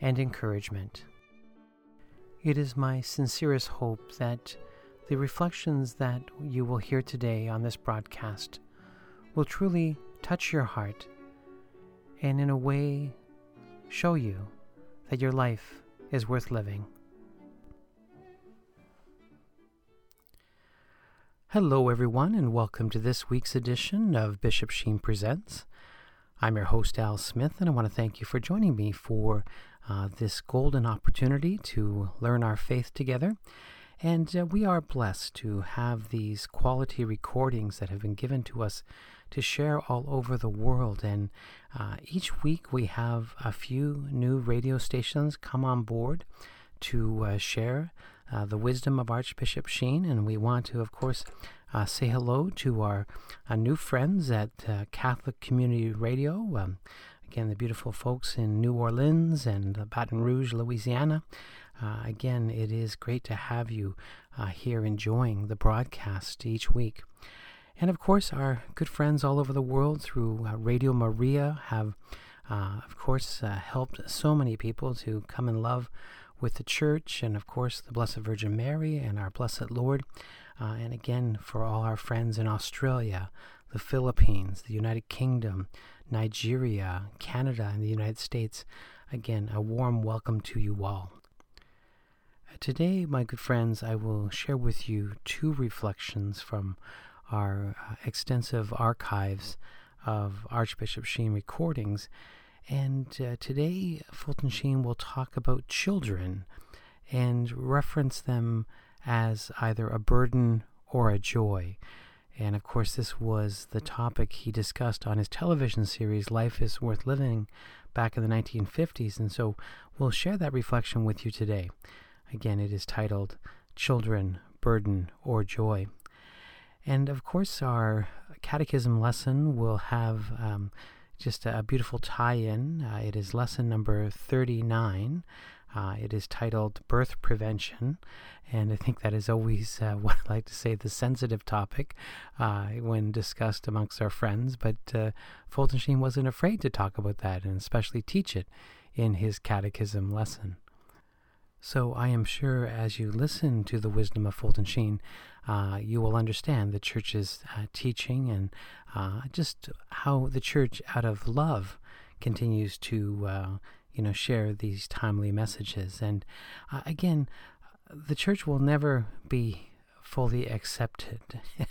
and encouragement. It is my sincerest hope that the reflections that you will hear today on this broadcast will truly touch your heart and, in a way, show you that your life is worth living. Hello, everyone, and welcome to this week's edition of Bishop Sheen Presents. I'm your host, Al Smith, and I want to thank you for joining me for uh, this golden opportunity to learn our faith together. And uh, we are blessed to have these quality recordings that have been given to us to share all over the world. And uh, each week we have a few new radio stations come on board to uh, share uh, the wisdom of Archbishop Sheen. And we want to, of course, uh, say hello to our uh, new friends at Catholic Community Radio. Um, again, the beautiful folks in New Orleans and Baton Rouge, Louisiana. Uh, again, it is great to have you uh, here enjoying the broadcast each week. And of course, our good friends all over the world through uh, Radio Maria have, of course, helped so many people to come in love with the church and, of course, the Blessed Virgin Mary and our Blessed Lord. Uh, and again, for all our friends in Australia, the Philippines, the United Kingdom, Nigeria, Canada, and the United States, again, a warm welcome to you all. Uh, today, my good friends, I will share with you two reflections from our uh, extensive archives of Archbishop Sheen recordings. And uh, today, Fulton Sheen will talk about children and reference them as either a burden or a joy. And of course, this was the topic he discussed on his television series, Life is Worth Living, back in the 1950s. And so we'll share that reflection with you today. Again, it is titled Children, Burden, or Joy. And of course, our catechism lesson will have um, just a, beautiful tie in. Uh, it is lesson number 39. Uh, it is titled Birth Prevention, and I think that is always uh, what I like to say the sensitive topic uh, when discussed amongst our friends. But uh, Fulton Sheen wasn't afraid to talk about that and especially teach it in his catechism lesson. So I am sure as you listen to the wisdom of Fulton Sheen, uh, you will understand the church's uh, teaching and uh, just how the church, out of love, continues to uh, you know share these timely messages. And uh, again, the church will never be fully accepted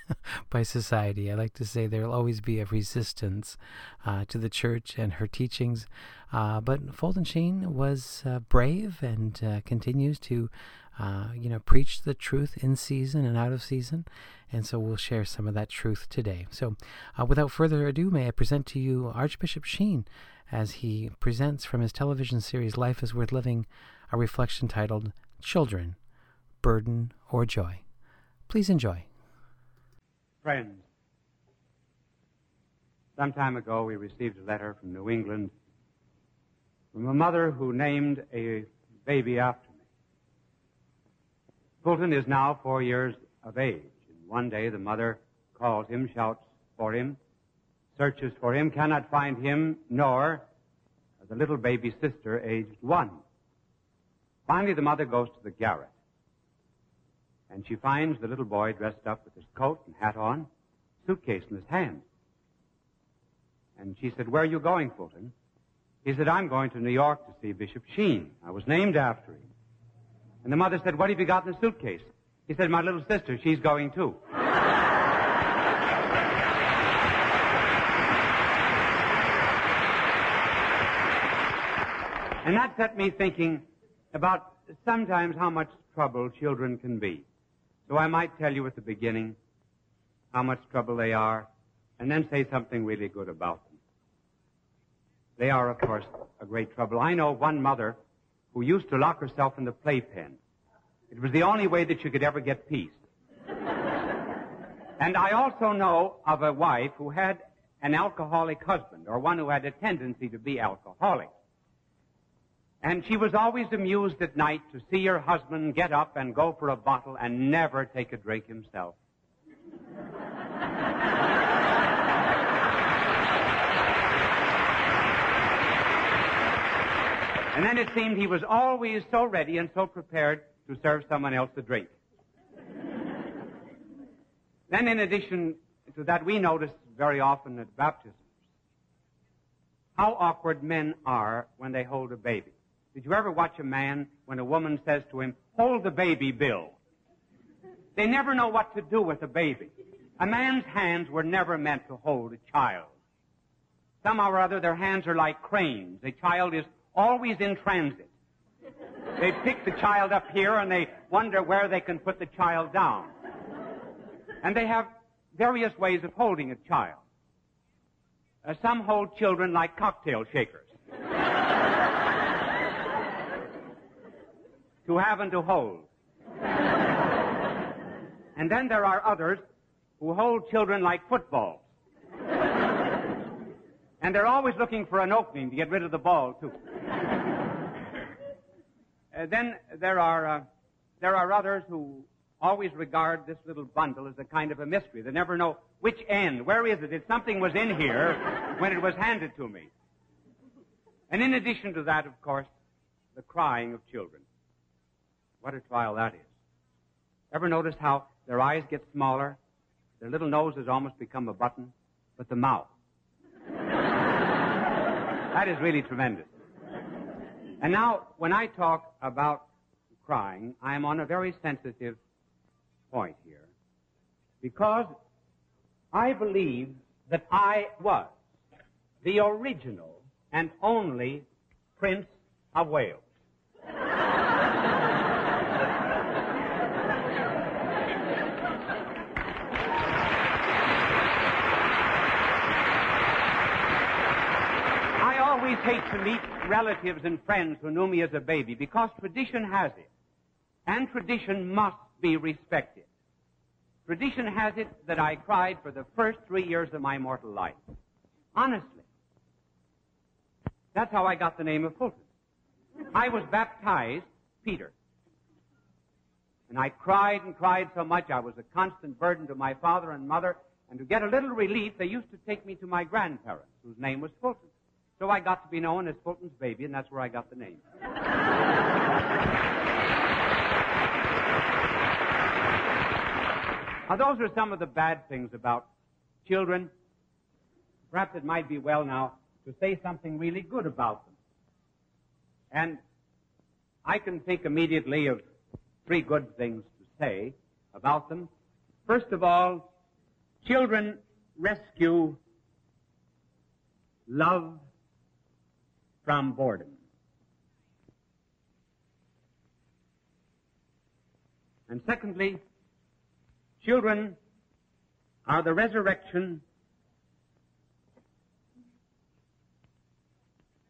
by society. I like to say there will always be a resistance uh, to the church and her teachings. Uh, but Fulton Sheen was uh, brave and uh, continues to, uh, you know, preach the truth in season and out of season. And so we'll share some of that truth today. So, uh, without further ado, may I present to you Archbishop Sheen as he presents from his television series Life is Worth Living a reflection titled Children, Burden, or Joy. Please enjoy. Friends, some time ago we received a letter from New England from a mother who named a baby after me. Fulton is now four years of age, and one day the mother calls him, shouts for him, searches for him, cannot find him, nor the little baby sister aged one. Finally, the mother goes to the garret, and she finds the little boy dressed up with his coat and hat on, suitcase in his hand. And she said, Where are you going, Fulton? He said, I'm going to New York to see Bishop Sheen. I was named after him. And the mother said, What have you got in the suitcase? He said, My little sister, she's going too. And that set me thinking about sometimes how much trouble children can be. So I might tell you at the beginning how much trouble they are, and then say something really good about them. They are, of course, a great trouble. I know one mother who used to lock herself in the playpen. It was the only way that she could ever get peace. and I also know of a wife who had an alcoholic husband, or one who had a tendency to be alcoholic. And she was always amused at night to see her husband get up and go for a bottle and never take a drink himself. and then it seemed he was always so ready and so prepared to serve someone else a drink. then in addition to that, we noticed very often at baptisms how awkward men are when they hold a baby. Did you ever watch a man when a woman says to him, hold the baby, Bill? They never know what to do with a baby. A man's hands were never meant to hold a child. Somehow or other, their hands are like cranes. A child is always in transit. They pick the child up here and they wonder where they can put the child down. And they have various ways of holding a child. Uh, some hold children like cocktail shakers. To have and to hold. And then there are others who hold children like footballs. and they're always looking for an opening to get rid of the ball, too. uh, then there are, uh, there are others who always regard this little bundle as a kind of a mystery. They never know which end, where is it? If something was in here when it was handed to me. And in addition to that, of course, the crying of children. What a trial that is. Ever noticed how their eyes get smaller? Their little nose has almost become a button, but the mouth. that is really tremendous. And now, when I talk about crying, I am on a very sensitive point here. Because I believe that I was the original and only Prince of Wales. Hate to meet relatives and friends who knew me as a baby because tradition has it. And tradition must be respected. Tradition has it that I cried for the first three years of my mortal life. Honestly. That's how I got the name of Fulton. I was baptized Peter. And I cried and cried so much I was a constant burden to my father and mother. And to get a little relief, they used to take me to my grandparents, whose name was Fulton. So I got to be known as Fulton's baby, and that's where I got the name. now, those are some of the bad things about children. Perhaps it might be well now to say something really good about them. And I can think immediately of three good things to say about them. First of all, children rescue love from boredom. And secondly, children are the resurrection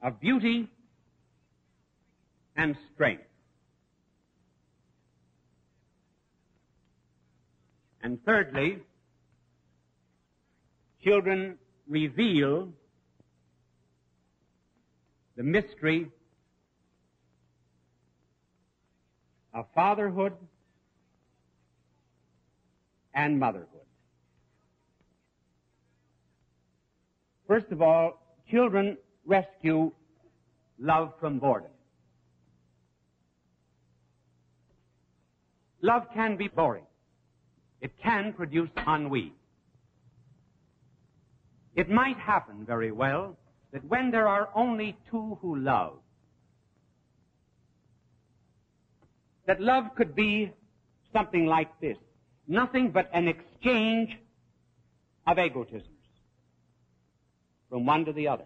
of beauty and strength. And thirdly, children reveal the mystery of fatherhood and motherhood. First of all, children rescue love from boredom. Love can be boring. It can produce ennui. It might happen very well that when there are only two who love, that love could be something like this. Nothing but an exchange of egotisms from one to the other.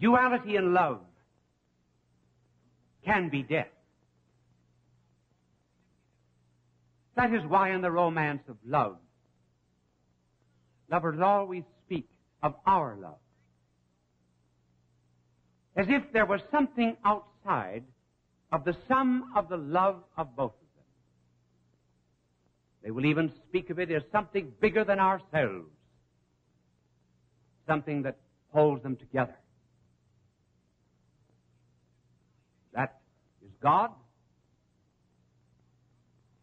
Duality in love can be death. That is why in the romance of love, Lovers always speak of our love. As if there was something outside of the sum of the love of both of them. They will even speak of it as something bigger than ourselves, something that holds them together. That is God.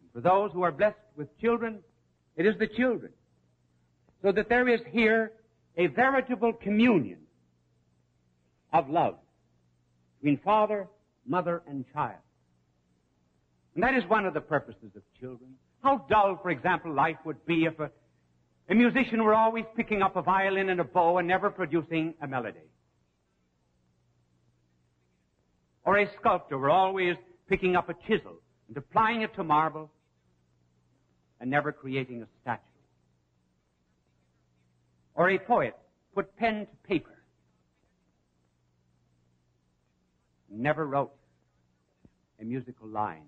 And for those who are blessed with children, it is the children. So that there is here a veritable communion of love between father, mother, and child. And that is one of the purposes of children. How dull, for example, life would be if a, a musician were always picking up a violin and a bow and never producing a melody. Or a sculptor were always picking up a chisel and applying it to marble and never creating a statue. Or a poet put pen to paper, never wrote a musical line.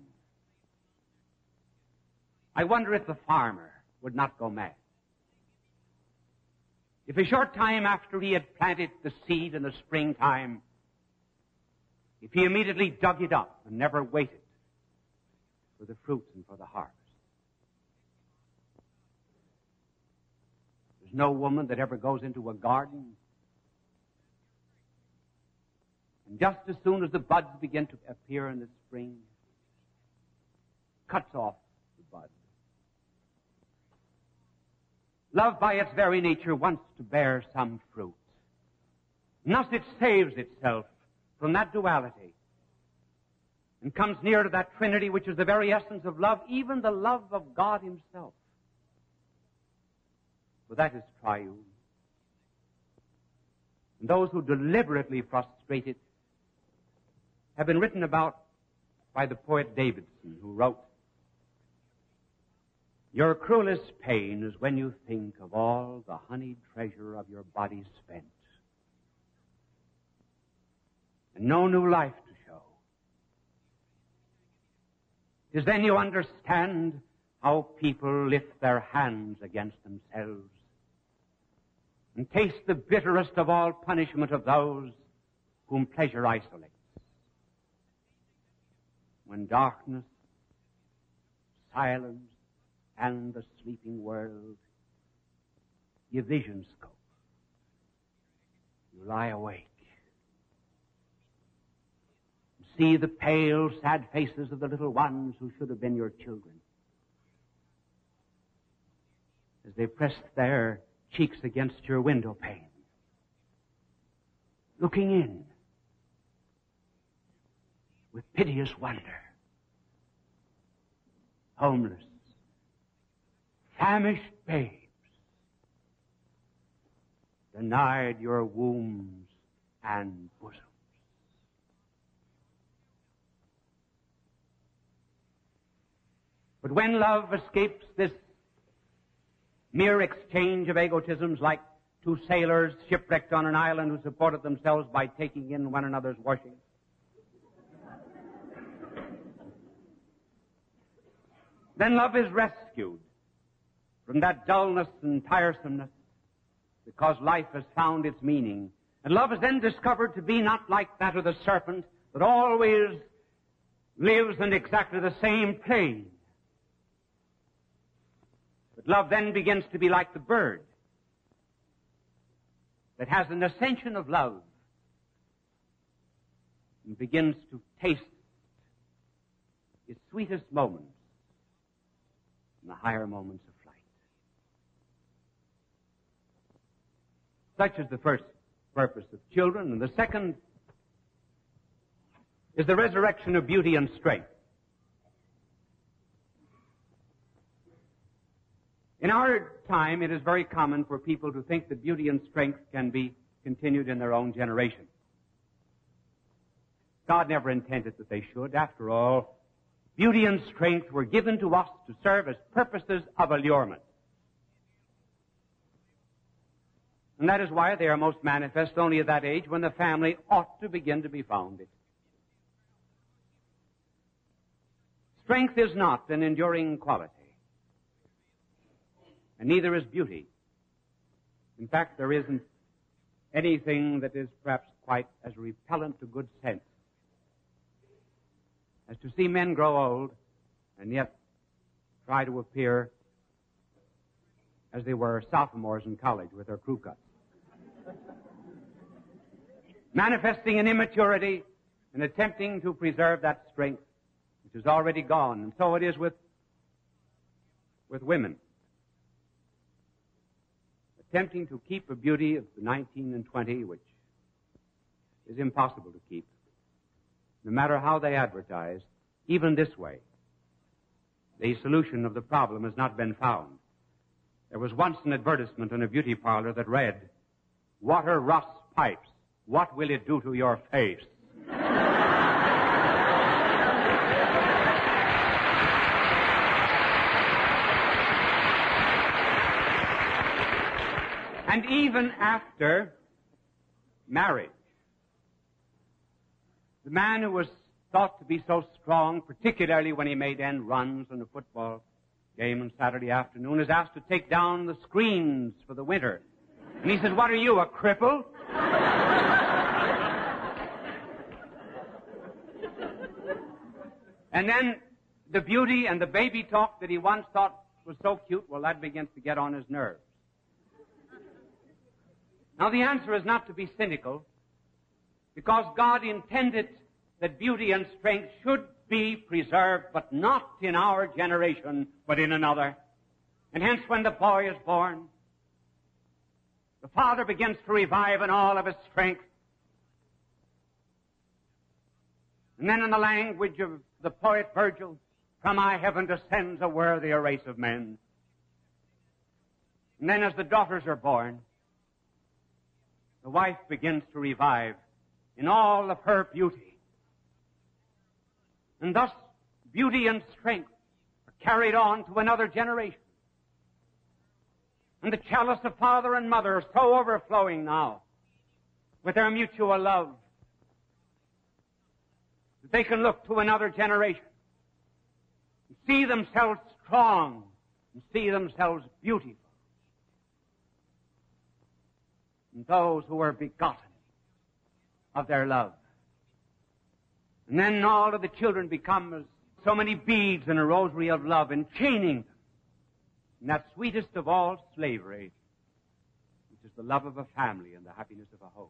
I wonder if the farmer would not go mad. If a short time after he had planted the seed in the springtime, if he immediately dug it up and never waited for the fruits and for the harvest. There's no woman that ever goes into a garden and just as soon as the buds begin to appear in the spring, cuts off the bud. Love by its very nature wants to bear some fruit. And thus it saves itself from that duality and comes near to that Trinity which is the very essence of love, even the love of God Himself. For that is triune. And those who deliberately frustrate it have been written about by the poet Davidson, who wrote, Your cruelest pain is when you think of all the honeyed treasure of your body spent, and no new life to show. Is then you understand how people lift their hands against themselves and taste the bitterest of all punishment of those whom pleasure isolates when darkness, silence, and the sleeping world give vision scope. You lie awake. See the pale, sad faces of the little ones who should have been your children. As they pressed their cheeks against your window pane. Looking in with piteous wonder. Homeless, famished babes, denied your wombs and bosoms. But when love escapes this mere exchange of egotisms like two sailors shipwrecked on an island who supported themselves by taking in one another's washing, Then love is rescued from that dullness and tiresomeness because life has found its meaning. And love is then discovered to be not like that of the serpent that always lives in exactly the same plane. But love then begins to be like the bird that has an ascension of love and begins to taste its sweetest moments in the higher moments of flight. Such is the first purpose of children, and the second is the resurrection of beauty and strength. In our time, it is very common for people to think that beauty and strength can be continued in their own generation. God never intended that they should. After all, beauty and strength were given to us to serve as purposes of allurement. And that is why they are most manifest only at that age when the family ought to begin to be founded. Strength is not an enduring quality. And neither is beauty. In fact, there isn't anything that is perhaps quite as repellent to good sense as to see men grow old and yet try to appear as they were sophomores in college with their crew cuts. Manifesting an immaturity and attempting to preserve that strength which is already gone. And so it is with, with women. Attempting to keep a beauty of the 19 and 20, which is impossible to keep, no matter how they advertise, even this way. The solution of the problem has not been found. There was once an advertisement in a beauty parlor that read, Water rusts pipes. What will it do to your face? And even after marriage, the man who was thought to be so strong, particularly when he made end runs in a football game on Saturday afternoon, is asked to take down the screens for the winter. And he says, What are you, a cripple? and then the beauty and the baby talk that he once thought was so cute, well, that begins to get on his nerves. Now, the answer is not to be cynical, because God intended that beauty and strength should be preserved, but not in our generation, but in another. And hence, when the boy is born, the father begins to revive in all of his strength. And then, in the language of the poet Virgil, from high heaven descends a worthier race of men. And then, as the daughters are born, the wife begins to revive in all of her beauty. And thus, beauty and strength are carried on to another generation. And the chalice of father and mother is so overflowing now with their mutual love that they can look to another generation and see themselves strong and see themselves beautiful. And those who were begotten of their love. And then all of the children become as so many beads in a rosary of love, enchaining them. And that sweetest of all slavery, which is the love of a family and the happiness of a home.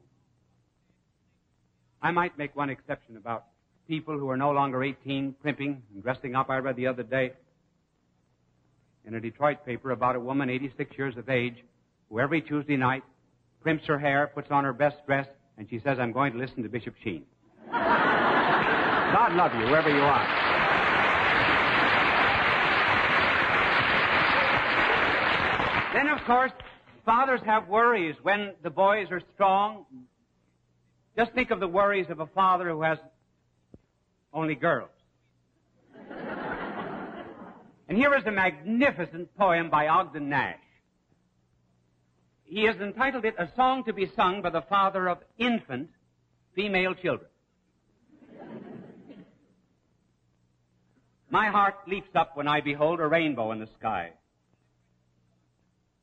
I might make one exception about people who are no longer 18 primping and dressing up. I read the other day in a Detroit paper about a woman 86 years of age who every Tuesday night primps her hair, puts on her best dress, and she says, I'm going to listen to Bishop Sheen. God love you, wherever you are. Then, of course, fathers have worries when the boys are strong. Just think of the worries of a father who has only girls. and here is a magnificent poem by Ogden Nash. He has entitled it A Song to be Sung by the Father of Infant Female Children. My heart leaps up when I behold a rainbow in the sky.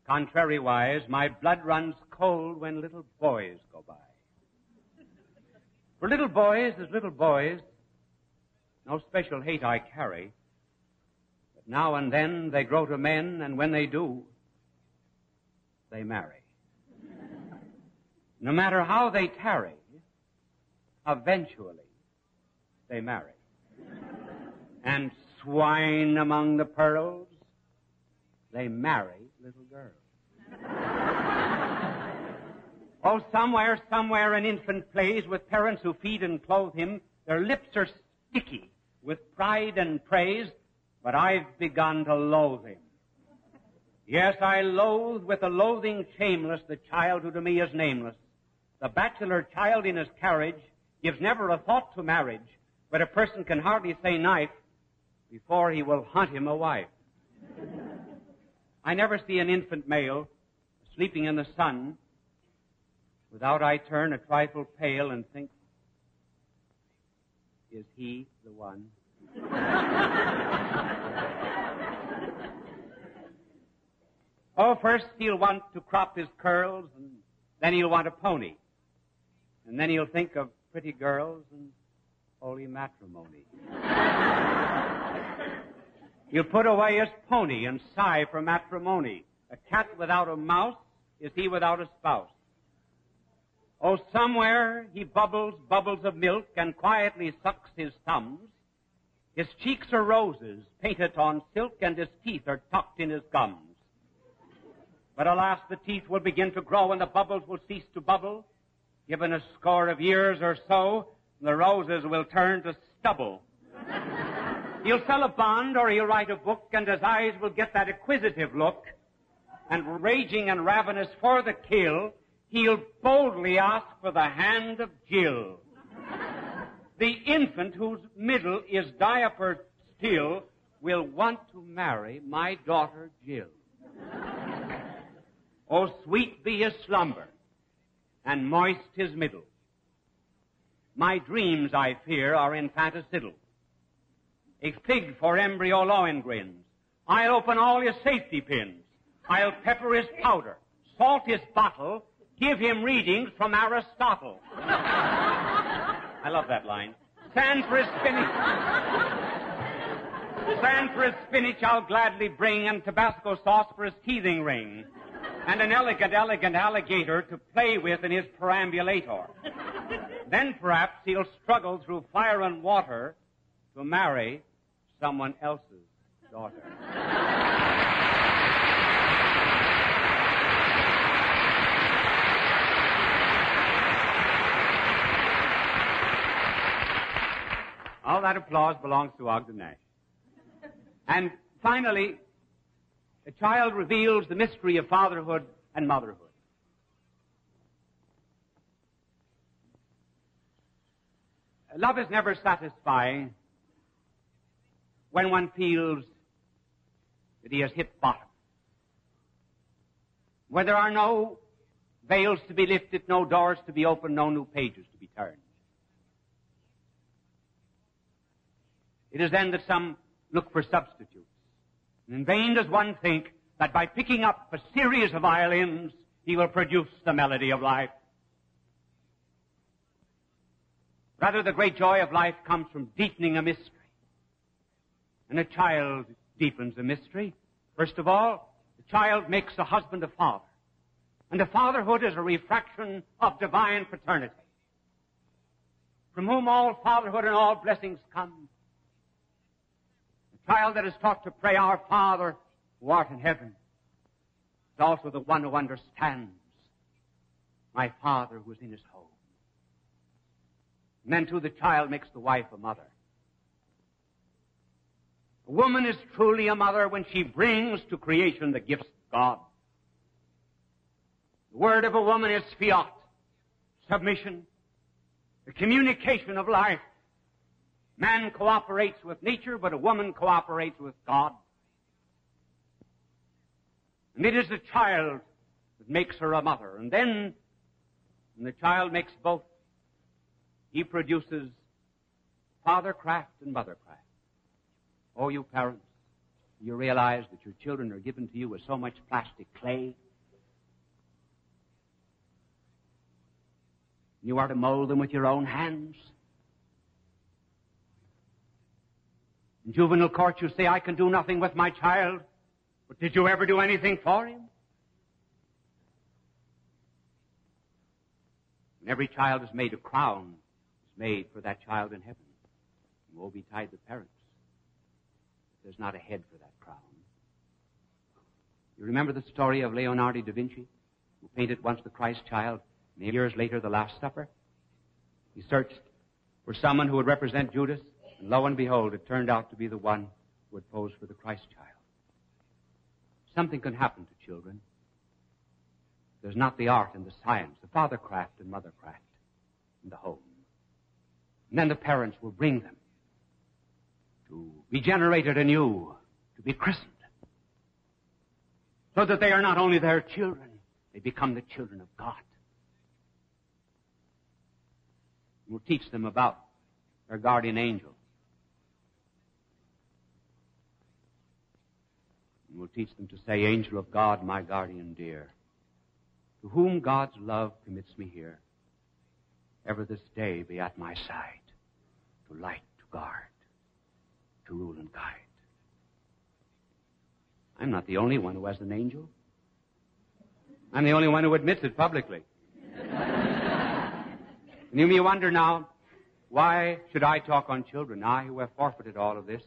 Contrariwise, my blood runs cold when little boys go by. For little boys, as little boys, no special hate I carry. But now and then they grow to men, and when they do, they marry. No matter how they tarry, eventually they marry. And swine among the pearls, they marry little girls. oh, somewhere, somewhere an infant plays with parents who feed and clothe him. Their lips are sticky with pride and praise, but I've begun to loathe him. Yes, I loathe with a loathing shameless the child who to me is nameless. The bachelor child in his carriage gives never a thought to marriage, but a person can hardly say knife before he will hunt him a wife. I never see an infant male sleeping in the sun without I turn a trifle pale and think, is he the one? oh, first he'll want to crop his curls and Then he'll want a pony. And then he'll think of pretty girls and holy matrimony. he'll put away his pony and sigh for matrimony. A cat without a mouse is he without a spouse. Oh, somewhere he bubbles bubbles of milk and quietly sucks his thumbs. His cheeks are roses painted on silk and his teeth are tucked in his gums. But alas, the teeth will begin to grow and the bubbles will cease to bubble. Given a score of years or so, the roses will turn to stubble. he'll sell a bond or he'll write a book and his eyes will get that acquisitive look. And raging and ravenous for the kill, he'll boldly ask for the hand of Jill. the infant whose middle is diaper still will want to marry my daughter Jill. oh, sweet be his slumber, and moist his middle. My dreams, I fear, are infanticidal. A fig for embryo Lohengrin's. I'll open all his safety pins. I'll pepper his powder, salt his bottle, give him readings from Aristotle. I love that line. Sand for his spinach. Sand for his spinach I'll gladly bring, and Tabasco sauce for his teething ring. And an elegant, elegant alligator to play with in his perambulator. Then perhaps he'll struggle through fire and water to marry someone else's daughter. All that applause belongs to Ogden Nash. And finally, a child reveals the mystery of fatherhood and motherhood. Love is never satisfying when one feels that he has hit bottom. When there are no veils to be lifted, no doors to be opened, no new pages to be turned. It is then that some look for substitutes. In vain does one think that by picking up a series of violins, he will produce the melody of life. Rather, the great joy of life comes from deepening a mystery. And a child deepens a mystery. First of all, the child makes a husband a father. And the fatherhood is a refraction of divine paternity. From whom all fatherhood and all blessings come. Child that is taught to pray, Our Father who art in heaven, is also the one who understands my Father who is in his home. And then too the child makes the wife a mother. A woman is truly a mother when she brings to creation the gifts of God. The word of a woman is fiat, submission, the communication of life. Man cooperates with nature, but a woman cooperates with God. And it is the child that makes her a mother. And then, when the child makes both he produces fathercraft and mothercraft. Oh, you parents, you realize that your children are given to you with so much plastic clay. You are to mold them with your own hands. In juvenile court, you say, I can do nothing with my child. But did you ever do anything for him? And every child is made a crown is made for that child in heaven. Woe betide the parents. There's not a head for that crown. You remember the story of Leonardo da Vinci, who painted once the Christ child, and years later the Last Supper? He searched for someone who would represent Judas, and lo and behold, it turned out to be the one who had posed for the Christ child. Something can happen to children. There's not the art and the science, the father craft and mother craft in the home. And then the parents will bring them to be generated anew, to be christened. So that they are not only their children, they become the children of God. We'll teach them about their guardian angel. And we'll teach them to say, Angel of God, my guardian dear. to whom God's love commits me here, ever this day be at my side, to light, to guard, to rule and guide. I'm not the only one who has an angel. I'm the only one who admits it publicly. and you may wonder now, why should I talk on children, I who have forfeited all of this?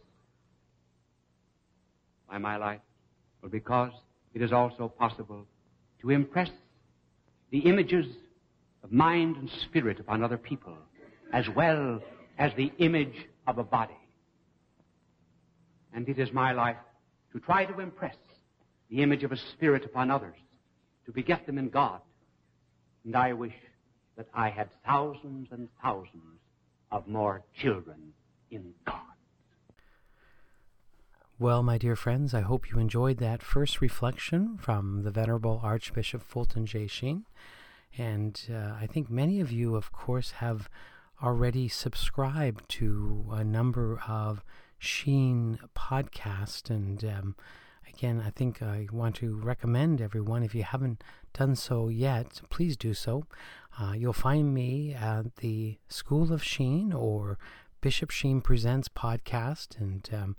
by my life? Because it is also possible to impress the images of mind and spirit upon other people, as well as the image of a body. And it is my life to try to impress the image of a spirit upon others, to beget them in God. And I wish that I had thousands and thousands of more children in God. Well, my dear friends, I hope you enjoyed that first reflection from the Venerable Archbishop Fulton J. Sheen. And uh, I think many of you, of course, have already subscribed to a number of Sheen podcasts. And um, again, I think I want to recommend everyone, if you haven't done so yet, please do so. Uh, you'll find me at the School of Sheen or Bishop Sheen Presents podcast. And um,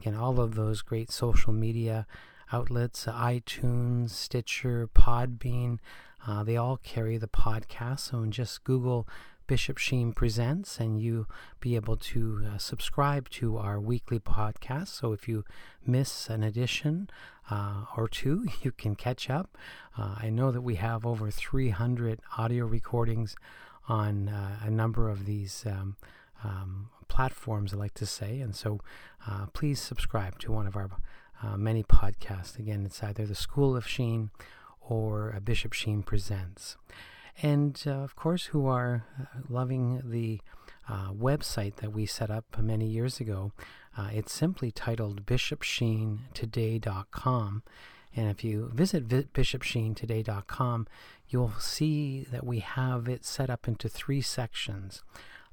again, all of those great social media outlets iTunes, Stitcher, Podbean uh, they all carry the podcast. So just Google Bishop Sheen Presents, and you be able to uh, subscribe to our weekly podcast. So if you miss an edition uh, or two, you can catch up. Uh, I know that we have over 300 audio recordings on uh, a number of these um, um, platforms, I like to say, and so uh, please subscribe to one of our uh, many podcasts. Again, it's either the School of Sheen or Bishop Sheen Presents and uh, of course, who are uh, loving the uh, website that we set up many years ago. Uh, it's simply titled bishopsheentoday.com. And if you visit vi- bishopsheentoday.com, you'll see that we have it set up into three sections.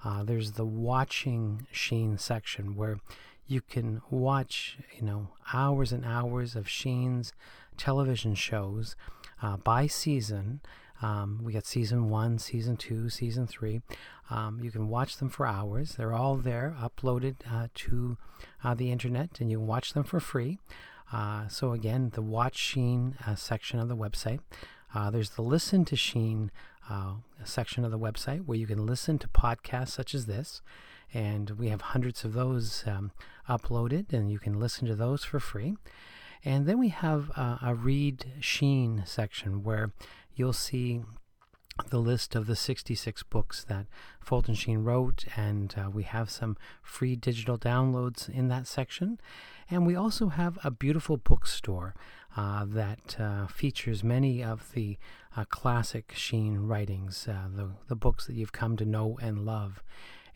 Uh, there's the watching Sheen section where you can watch, you know, hours and hours of Sheen's television shows uh, by season um, we got season one, season two, season three. Um, you can watch them for hours. They're all there, uploaded uh, to uh, the internet, and you can watch them for free. Uh, so again, the Watch Sheen uh, section of the website. There's the Listen to Sheen uh, section of the website where you can listen to podcasts such as this, and we have hundreds of those um, uploaded, and you can listen to those for free. And then we have a Read Sheen section where you'll see the list of the 66 books that Fulton Sheen wrote, and uh, we have some free digital downloads in that section. And we also have a beautiful bookstore uh, that uh, features many of the uh, classic Sheen writings, uh, the, the books that you've come to know and love.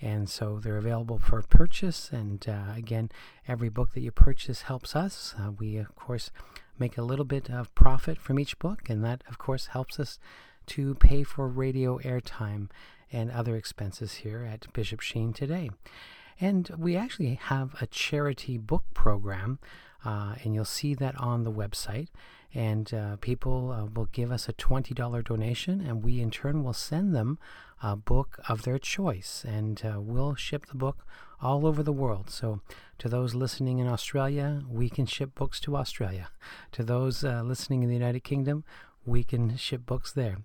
And so they're available for purchase. And uh, again, every book that you purchase helps us. we, of course, make a little bit of profit from each book, and that, of course, helps us to pay for radio airtime and other expenses here at Bishop Sheen today. And we actually have a charity book program, uh, and you'll see that on the website. And uh, people uh, will give us a $20 donation, and we in turn will send them a book of their choice. And uh, we'll ship the book all over the world. So, to those listening in Australia, we can ship books to Australia. To those uh, listening in the United Kingdom, we can ship books there.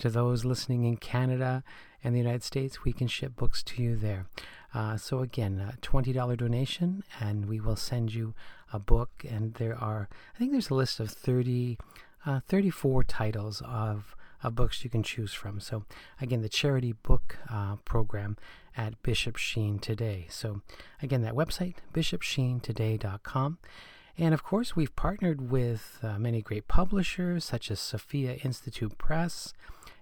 To those listening in Canada and the United States, we can ship books to you there. Uh, so, again, a $20 donation, and we will send you a book. And there are, I think there's a list of 30, uh, 34 titles of of books you can choose from. So, again, the charity book uh, program at Bishop Sheen Today. So, again, that website, bishopsheentoday.com. And of course, we've partnered with uh, many great publishers such as Sophia Institute Press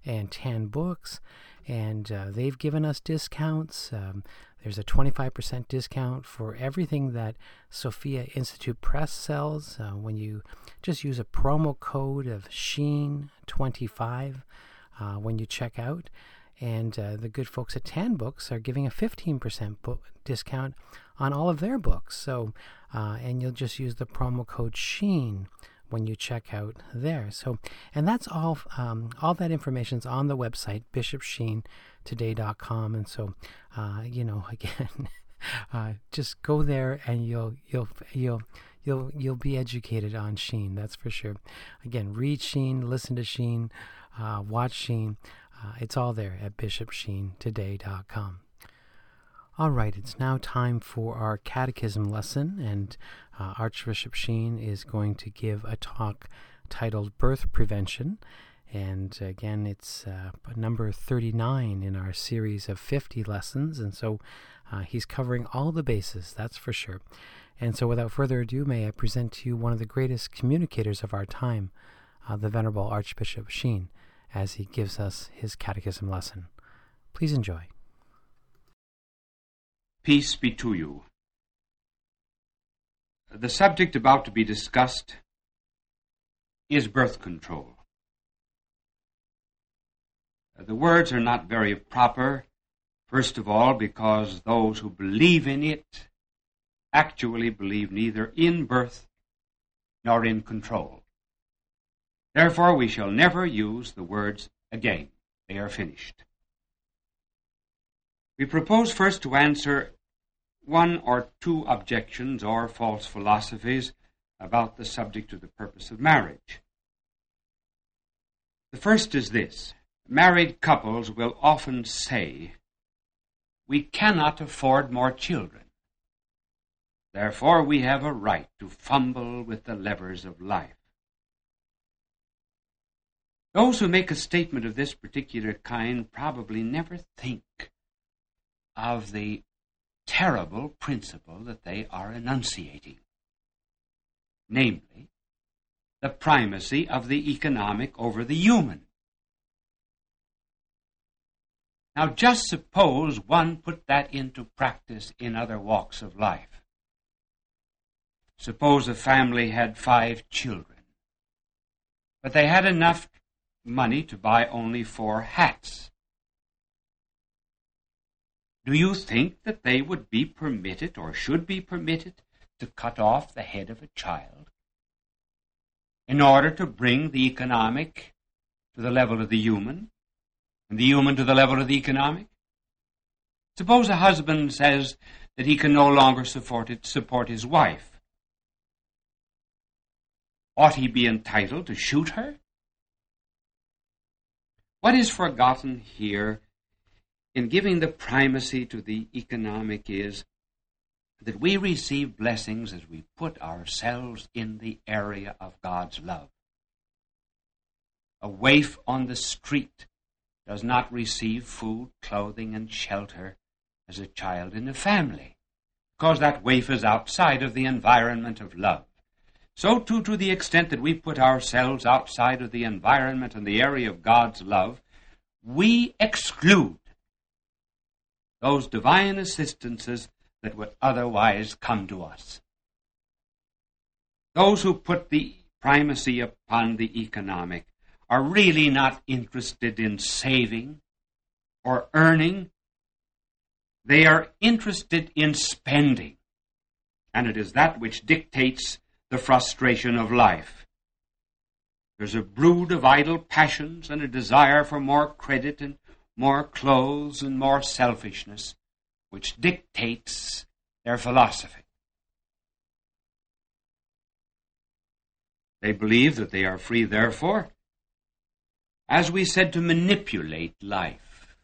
and Tan Books, and uh, they've given us discounts. Um, there's a 25% discount for everything that Sophia Institute Press sells uh, when you just use a promo code of Sheen25 uh, when you check out. And uh, the good folks at Tan Books are giving a 15% book discount on all of their books. So, uh, and you'll just use the promo code Sheen when you check out there. So, and that's all. Um, all that information is on the website bishopsheentoday.com. And so, uh, you know, again, uh, just go there and you'll you'll you'll you'll you'll be educated on Sheen. That's for sure. Again, read Sheen, listen to Sheen, uh, watch Sheen. Uh, it's all there at bishopsheentoday.com. All right, it's now time for our catechism lesson, and uh, Archbishop Sheen is going to give a talk titled Birth Prevention. And again, it's uh, number 39 in our series of 50 lessons, and so uh, he's covering all the bases, that's for sure. And so, without further ado, may I present to you one of the greatest communicators of our time, uh, the Venerable Archbishop Sheen, as he gives us his catechism lesson. Please enjoy. Peace be to you. The subject about to be discussed is birth control. The words are not very proper, first of all, because those who believe in it actually believe neither in birth nor in control. Therefore, we shall never use the words again. They are finished. We propose first to answer one or two objections or false philosophies about the subject of the purpose of marriage. The first is this married couples will often say, We cannot afford more children. Therefore, we have a right to fumble with the levers of life. Those who make a statement of this particular kind probably never think of the terrible principle that they are enunciating. Namely, the primacy of the economic over the human. Now, just suppose one put that into practice in other walks of life. Suppose a family had five children, but they had enough money to buy only four hats. Do you think that they would be permitted or should be permitted to cut off the head of a child in order to bring the economic to the level of the human and the human to the level of the economic? Suppose a husband says that he can no longer support, it, support his wife. Ought he be entitled to shoot her? What is forgotten here in giving the primacy to the economic is that we receive blessings as we put ourselves in the area of God's love. A waif on the street does not receive food, clothing, and shelter as a child in a family, because that waif is outside of the environment of love. So, too, to the extent that we put ourselves outside of the environment and the area of God's love, we exclude those divine assistances that would otherwise come to us. Those who put the primacy upon the economic are really not interested in saving or earning. They are interested in spending. And it is that which dictates the frustration of life. There's a brood of idle passions and a desire for more credit and more clothes and more selfishness, which dictates their philosophy. They believe that they are free, therefore, as we said, to manipulate life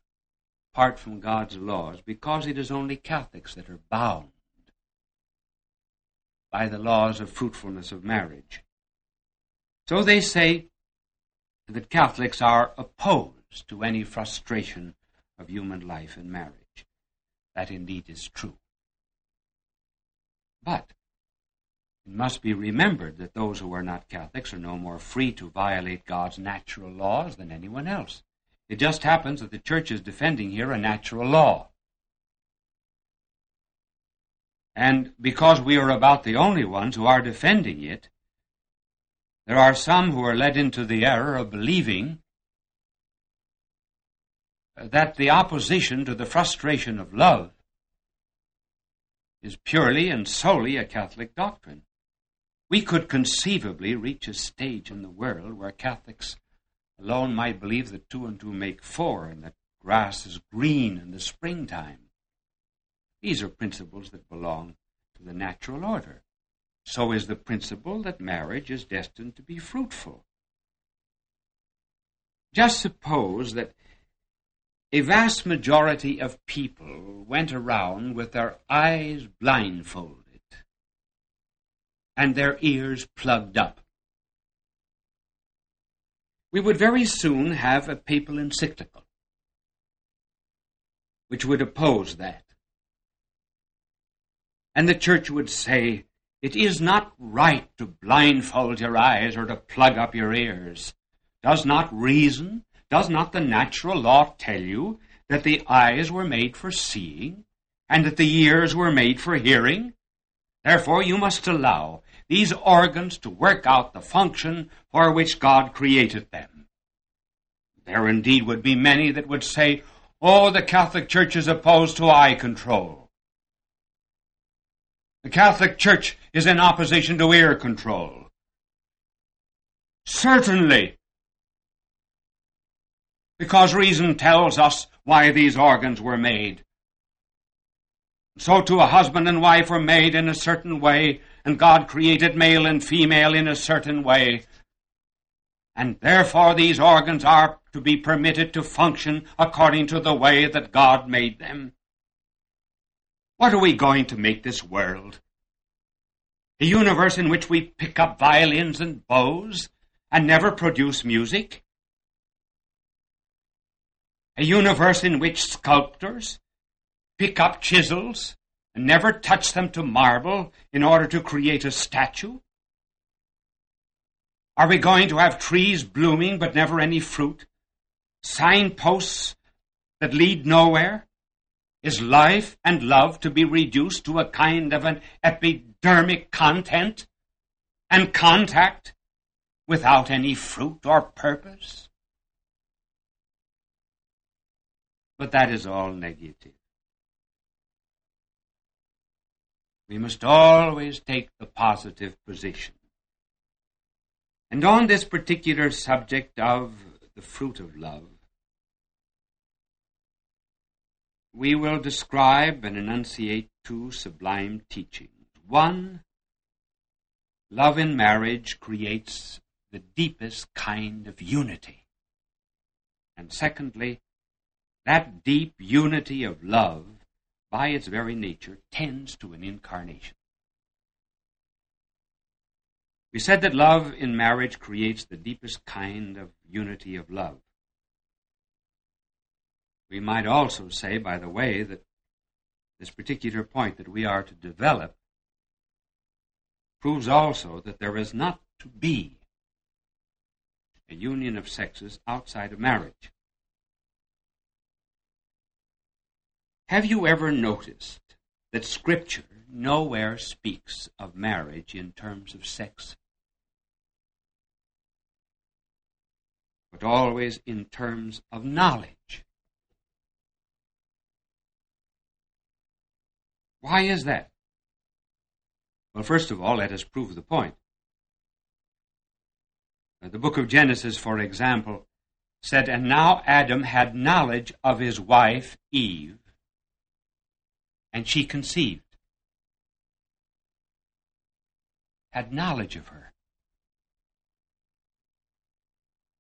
apart from God's laws, because it is only Catholics that are bound by the laws of fruitfulness of marriage. So they say that Catholics are opposed to any frustration of human life in marriage. That indeed is true. But it must be remembered that those who are not Catholics are no more free to violate God's natural laws than anyone else. It just happens that the Church is defending here a natural law. And because we are about the only ones who are defending it, there are some who are led into the error of believing that the opposition to the frustration of love is purely and solely a Catholic doctrine. We could conceivably reach a stage in the world where Catholics alone might believe that two and two make four and that grass is green in the springtime. These are principles that belong to the natural order. So is the principle that marriage is destined to be fruitful. Just suppose that a vast majority of people went around with their eyes blindfolded and their ears plugged up. We would very soon have a papal encyclical which would oppose that. And the church would say, it is not right to blindfold your eyes or to plug up your ears. Does not reason, does not the natural law tell you that the eyes were made for seeing and that the ears were made for hearing? Therefore, you must allow these organs to work out the function for which God created them. There indeed would be many that would say, Oh, the Catholic Church is opposed to eye control. The Catholic Church is in opposition to ear control. Certainly, because reason tells us why these organs were made. So too a husband and wife were made in a certain way, and God created male and female in a certain way. And therefore these organs are to be permitted to function according to the way that God made them. What are we going to make this world? A universe in which we pick up violins and bows and never produce music? A universe in which sculptors pick up chisels and never touch them to marble in order to create a statue? Are we going to have trees blooming but never any fruit? Signposts that lead nowhere? Is life and love to be reduced to a kind of an epidermic content and contact without any fruit or purpose? But that is all negative. We must always take the positive position. And on this particular subject of the fruit of love, we will describe and enunciate two sublime teachings. One, love in marriage creates the deepest kind of unity. And secondly, that deep unity of love, by its very nature, tends to an incarnation. We said that love in marriage creates the deepest kind of unity of love. We might also say, by the way, that this particular point that we are to develop proves also that there is not to be a union of sexes outside of marriage. Have you ever noticed that Scripture nowhere speaks of marriage in terms of sex? But always in terms of knowledge. Why is that? Well, first of all, let us prove the point. The book of Genesis, for example, said, And now Adam had knowledge of his wife Eve, and she conceived. Had knowledge of her.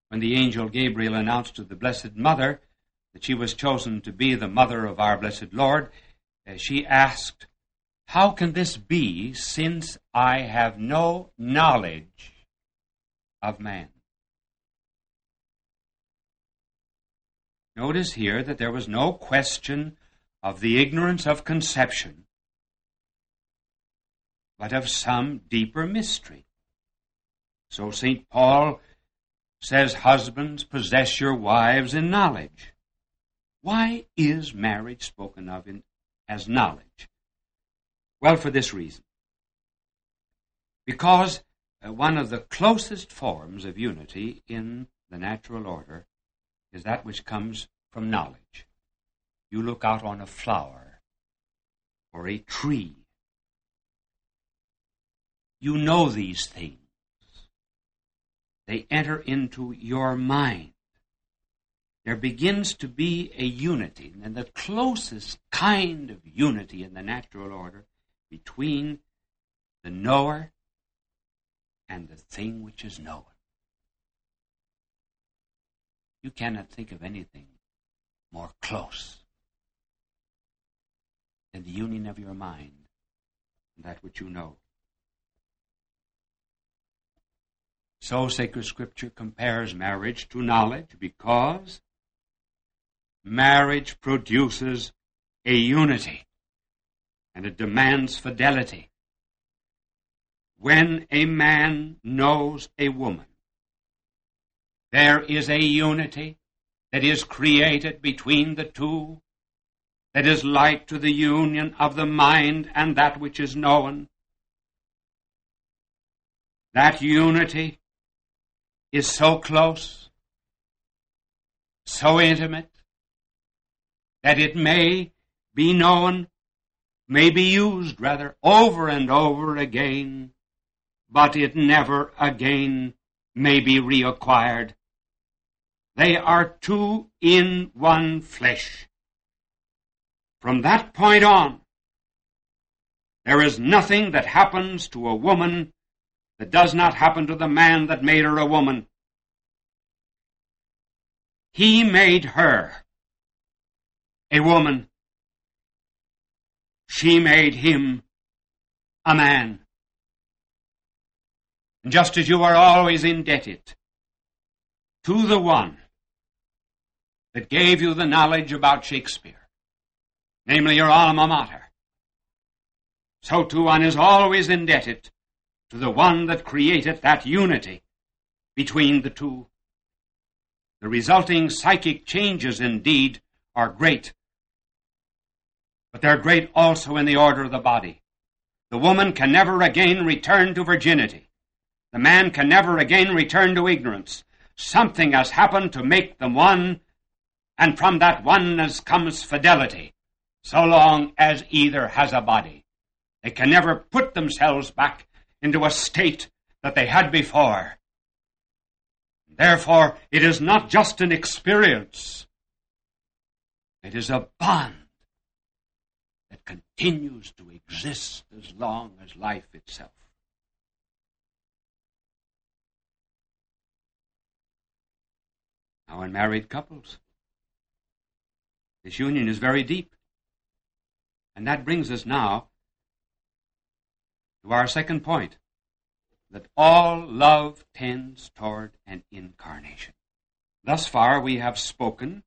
When the angel Gabriel announced to the Blessed Mother that she was chosen to be the mother of our blessed Lord, eh, she asked, How can this be since I have no knowledge of man? Notice here that there was no question of the ignorance of conception, but of some deeper mystery. So St. Paul says, Husbands, possess your wives in knowledge. Why is marriage spoken of in as knowledge? Well, for this reason. Because uh, one of the closest forms of unity in the natural order is that which comes from knowledge. You look out on a flower or a tree. you know these things. They enter into your mind. There begins to be a unity, and the closest kind of unity in the natural order between the knower and the thing which is known. You cannot think of anything more close than the union of your mind and that which you know. So sacred scripture compares marriage to knowledge because marriage produces a unity and it demands fidelity. When a man knows a woman, there is a unity that is created between the two that is like to the union of the mind and that which is known. That unity is so close, so intimate, that it may be known, may be used rather over and over again, but it never again may be reacquired. They are two in one flesh. From that point on, there is nothing that happens to a woman that does not happen to the man that made her a woman. He made her a woman. She made him a man. And just as you are always indebted to the one that gave you the knowledge about Shakespeare, namely your alma mater, so too one is always indebted to the one that created that unity between the two. The resulting psychic changes, indeed, are great, but they're great also in the order of the body. The woman can never again return to virginity. The man can never again return to ignorance. Something has happened to make them one, and from that oneness comes fidelity, so long as either has a body. They can never put themselves back into a state that they had before. Therefore, it is not just an experience. It is a bond that continues to exist as long as life itself. Now, in married couples, this union is very deep. And that brings us now to our second point that all love tends toward an incarnation. Thus far, we have spoken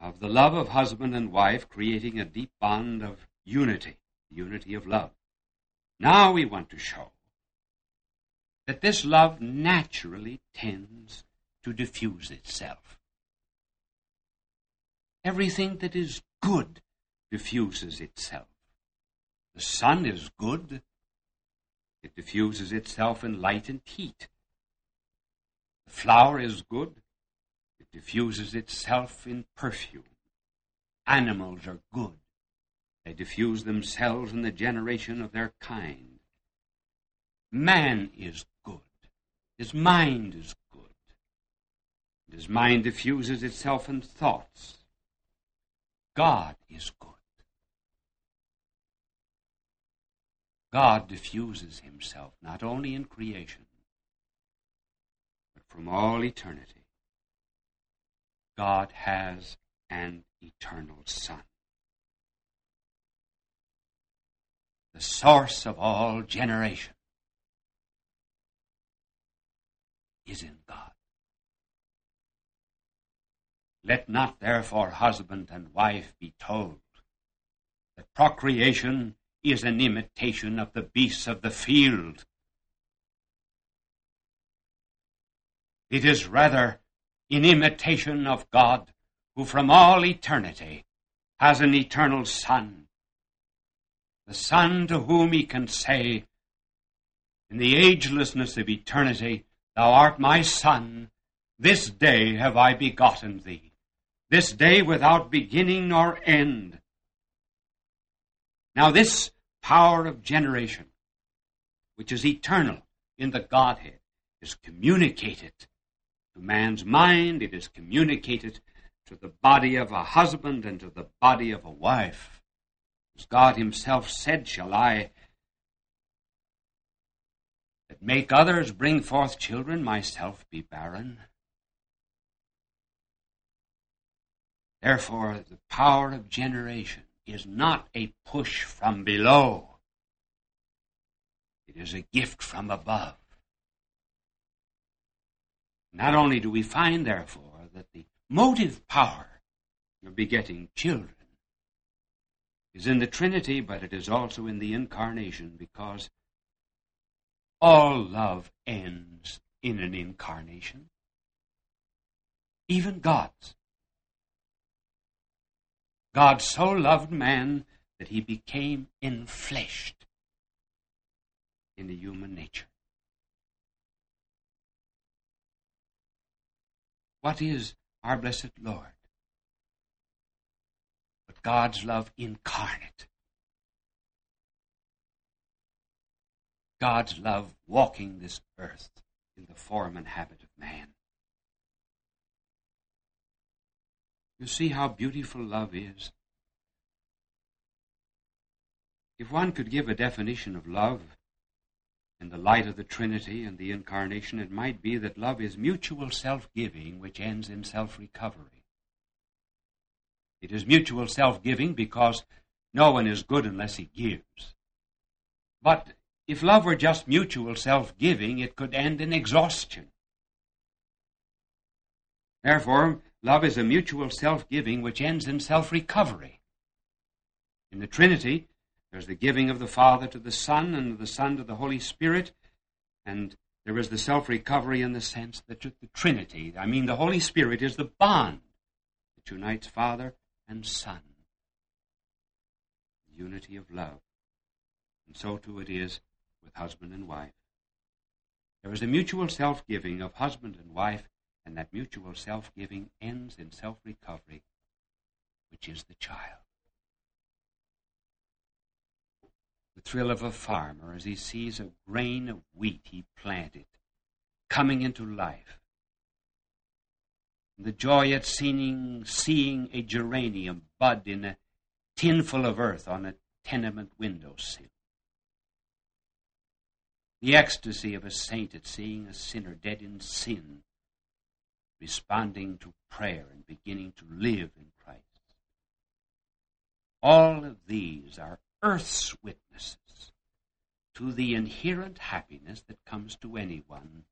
of the love of husband and wife creating a deep bond of unity, unity of love. Now we want to show that this love naturally tends to diffuse itself. Everything that is good diffuses itself. The sun is good. It diffuses itself in light and heat. The flower is good. It diffuses itself in perfume. Animals are good. They diffuse themselves in the generation of their kind. Man is good. His mind is good. And his mind diffuses itself in thoughts. God is good. God diffuses himself not only in creation, but from all eternity. God has an eternal Son. The source of all generation is in God. Let not therefore husband and wife be told that procreation is an imitation of the beasts of the field. It is rather in imitation of God, who from all eternity has an eternal Son. The Son to whom he can say, In the agelessness of eternity, Thou art my Son, this day have I begotten thee, this day without beginning nor end. Now, this power of generation which is eternal in the Godhead, is communicated to man's mind, it is communicated to the body of a husband and to the body of a wife. As God Himself said, Shall I that make others bring forth children, myself be barren? Therefore, the power of generation is not a push from below. It is a gift from above. Not only do we find, therefore, that the motive power of begetting children is in the Trinity, but it is also in the Incarnation because all love ends in an incarnation, even God's. God so loved man that he became enfleshed in the human nature. What is our blessed Lord? But God's love incarnate. God's love walking this earth in the form and habit of man. You see how beautiful love is? If one could give a definition of love in the light of the Trinity and the Incarnation, it might be that love is mutual self giving which ends in self recovery. It is mutual self giving because no one is good unless he gives. But if love were just mutual self giving, it could end in exhaustion. Therefore, Love is a mutual self giving which ends in self recovery. In the Trinity, there's the giving of the Father to the Son and the Son to the Holy Spirit, and there is the self recovery in the sense that the Trinity, I mean, the Holy Spirit is the bond that unites Father and Son. The unity of love. And so too it is with husband and wife. There is a mutual self giving of husband and wife and that mutual self giving ends in self recovery, which is the child. The thrill of a farmer as he sees a grain of wheat he planted coming into life. The joy at seeing, seeing a geranium bud in a tinful of earth on a tenement windowsill. The ecstasy of a saint at seeing a sinner dead in sin responding to prayer and beginning to live in Christ. All of these are earth's witnesses to the inherent happiness that comes to anyone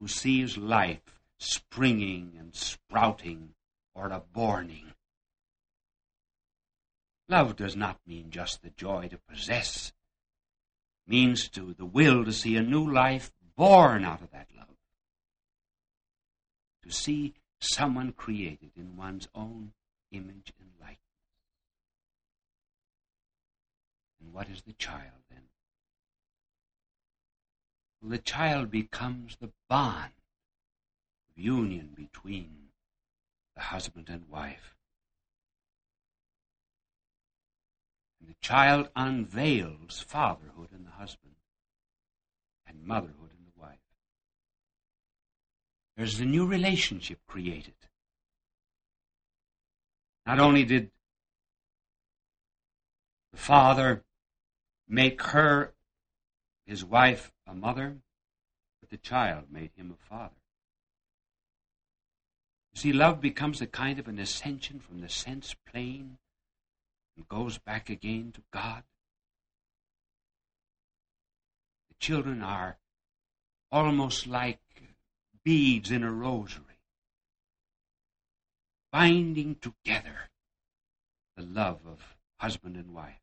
who sees life springing and sprouting or aborning. Love does not mean just the joy to possess. It means to the will to see a new life born out of that love to see someone created in one's own image and likeness. And what is the child then? Well, the child becomes the bond of union between the husband and wife. And the child unveils fatherhood in the husband and motherhood there's a new relationship created. Not only did the father make her, his wife, a mother, but the child made him a father. You see, love becomes a kind of an ascension from the sense plane and goes back again to God. The children are almost like beads in a rosary, binding together the love of husband and wife.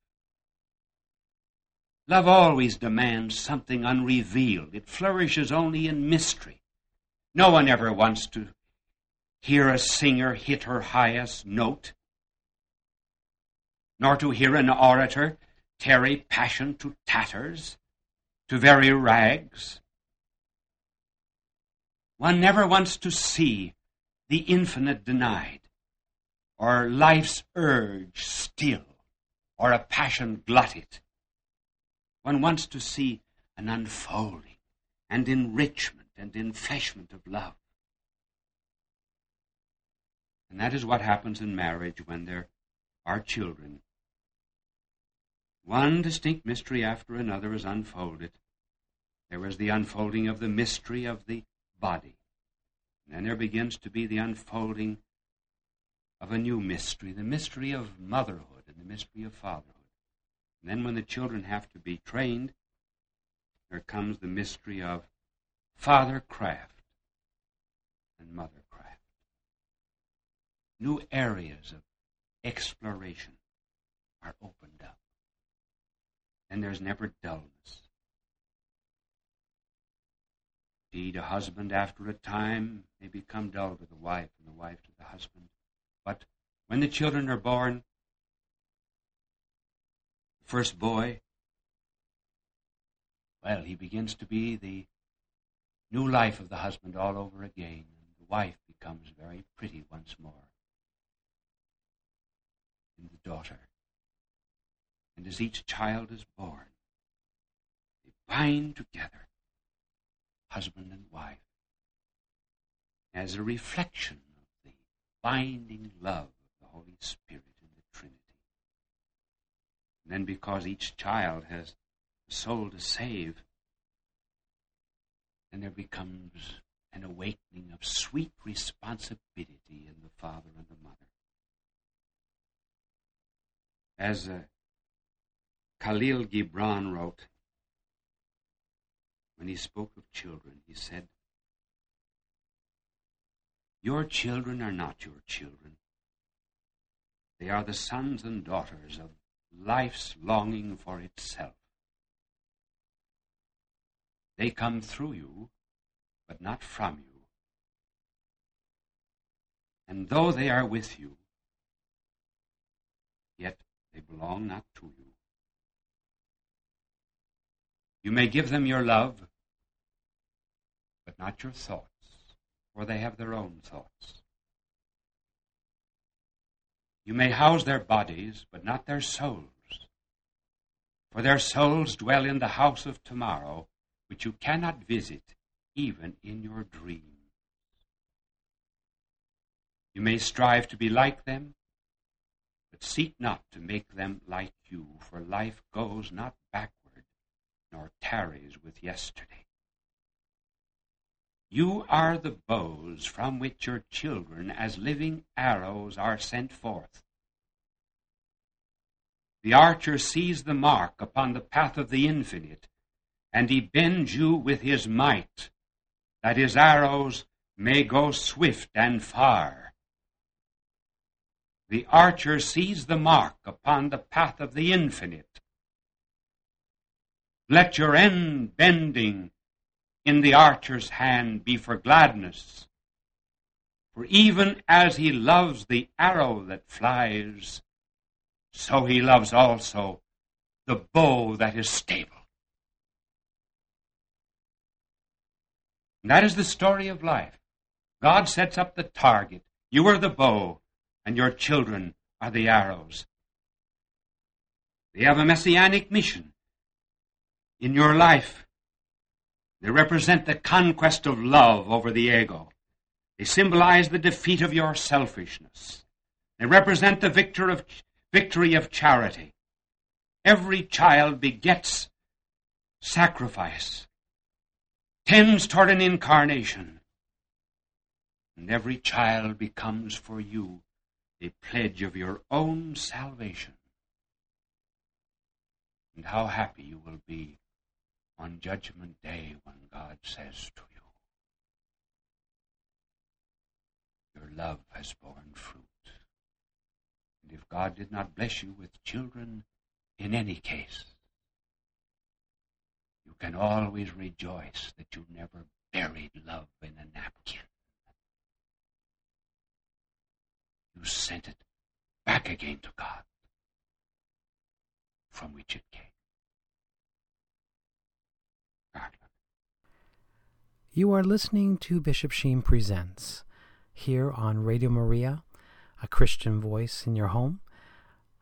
Love always demands something unrevealed. It flourishes only in mystery. No one ever wants to hear a singer hit her highest note, nor to hear an orator carry passion to tatters, to very rags. One never wants to see the infinite denied, or life's urge still, or a passion glutted. One wants to see an unfolding and enrichment and enfleshment of love. And that is what happens in marriage when there are children. One distinct mystery after another is unfolded. There is the unfolding of the mystery of the body. And then there begins to be the unfolding of a new mystery, the mystery of motherhood and the mystery of fatherhood. And then when the children have to be trained, there comes the mystery of fathercraft and mothercraft. New areas of exploration are opened up. And there's never dullness. Indeed, a husband after a time may become dull to the wife, and the wife to the husband. But when the children are born, the first boy, well, he begins to be the new life of the husband all over again, and the wife becomes very pretty once more. And the daughter. And as each child is born, they bind together, husband and wife, as a reflection of the binding love of the Holy Spirit in the Trinity. And then because each child has a soul to save, then there becomes an awakening of sweet responsibility in the father and the mother. As uh, Khalil Gibran wrote, when he spoke of children, he said, Your children are not your children. They are the sons and daughters of life's longing for itself. They come through you, but not from you. And though they are with you, yet they belong not to you. You may give them your love, but not your thoughts, for they have their own thoughts. You may house their bodies, but not their souls, for their souls dwell in the house of tomorrow, which you cannot visit even in your dreams. You may strive to be like them, but seek not to make them like you, for life goes not nor tarries with yesterday. You are the bows from which your children, as living arrows, are sent forth. The archer sees the mark upon the path of the infinite, and he bends you with his might, that his arrows may go swift and far. The archer sees the mark upon the path of the infinite. Let your end bending in the archer's hand be for gladness. For even as he loves the arrow that flies, so he loves also the bow that is stable. And that is the story of life. God sets up the target. You are the bow, and your children are the arrows. They have a messianic mission in your life. They represent the conquest of love over the ego. They symbolize the defeat of your selfishness. They represent the victor of, victory of charity. Every child begets sacrifice, tends toward an incarnation, and every child becomes for you a pledge of your own salvation. And how happy you will be on Judgment Day when God says to you, Your love has borne fruit. And if God did not bless you with children in any case, you can always rejoice that you never buried love in a napkin. You sent it back again to God from which it came. You are listening to Bishop Sheen Presents here on Radio Maria, a Christian voice in your home.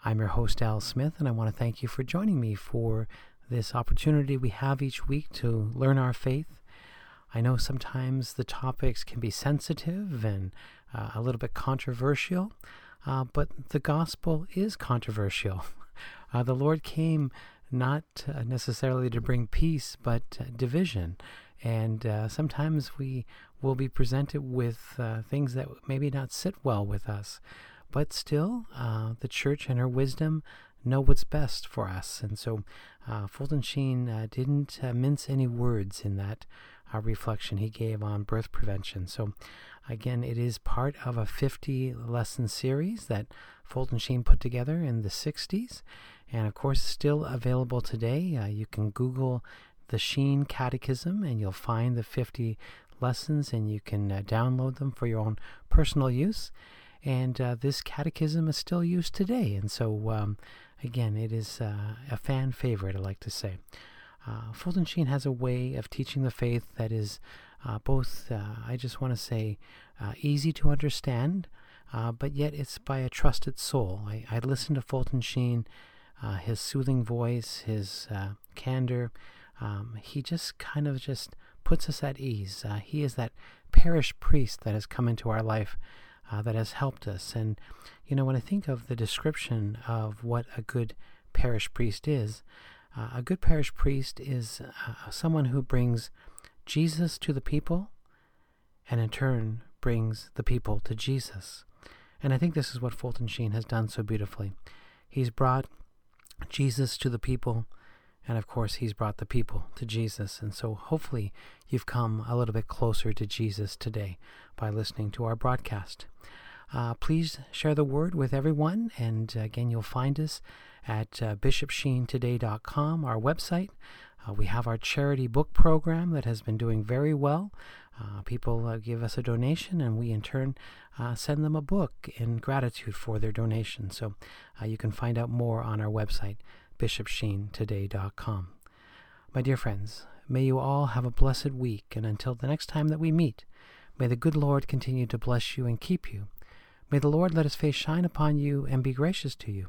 I'm your host, Al Smith, and I want to thank you for joining me for this opportunity we have each week to learn our faith. I know sometimes the topics can be sensitive and uh, a little bit controversial, uh, but the gospel is controversial. Uh, the Lord came not uh, necessarily to bring peace, but uh, division. And uh, sometimes we will be presented with things that maybe not sit well with us. But still, the church and her wisdom know what's best for us. And so uh, Fulton Sheen uh, didn't uh, mince any words in that uh, reflection he gave on birth prevention. So again, it is part of a 50 lesson series that Fulton Sheen put together in the 60s. And of course, still available today. Uh, you can Google the Sheen Catechism and you'll find the 50 lessons and you can uh, download them for your own personal use. And this catechism is still used today. And so um, Again, it is uh, a fan favorite, I like to say. Uh, Fulton Sheen has a way of teaching the faith that is uh, both, uh, I just want to say, uh, easy to understand, uh, but yet it's by a trusted soul. I, I listen to Fulton Sheen, uh, his soothing voice, his candor. Um, he just kind of just puts us at ease. he is that parish priest that has come into our life uh, that has helped us. And, you know, when I think of the description of what a good parish priest is, uh, a good parish priest is uh, someone who brings Jesus to the people and in turn brings the people to Jesus. And I think this is what Fulton Sheen has done so beautifully. He's brought Jesus to the people, and of course, he's brought the people to Jesus. And so hopefully, you've come a little bit closer to Jesus today by listening to our broadcast. Uh, please share the word with everyone. And uh, again, you'll find us at uh, bishopsheentoday.com, our website. Uh, we have our charity book program that has been doing very well. Uh, people uh, give us a donation, and we in turn uh, send them a book in gratitude for their donation. So you can find out more on our website, bishopsheentoday.com. My dear friends, may you all have a blessed week, and until the next time that we meet, may the good Lord continue to bless you and keep you. May the Lord let his face shine upon you and be gracious to you.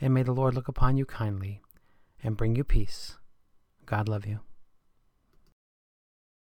And may the Lord look upon you kindly and bring you peace. God love you.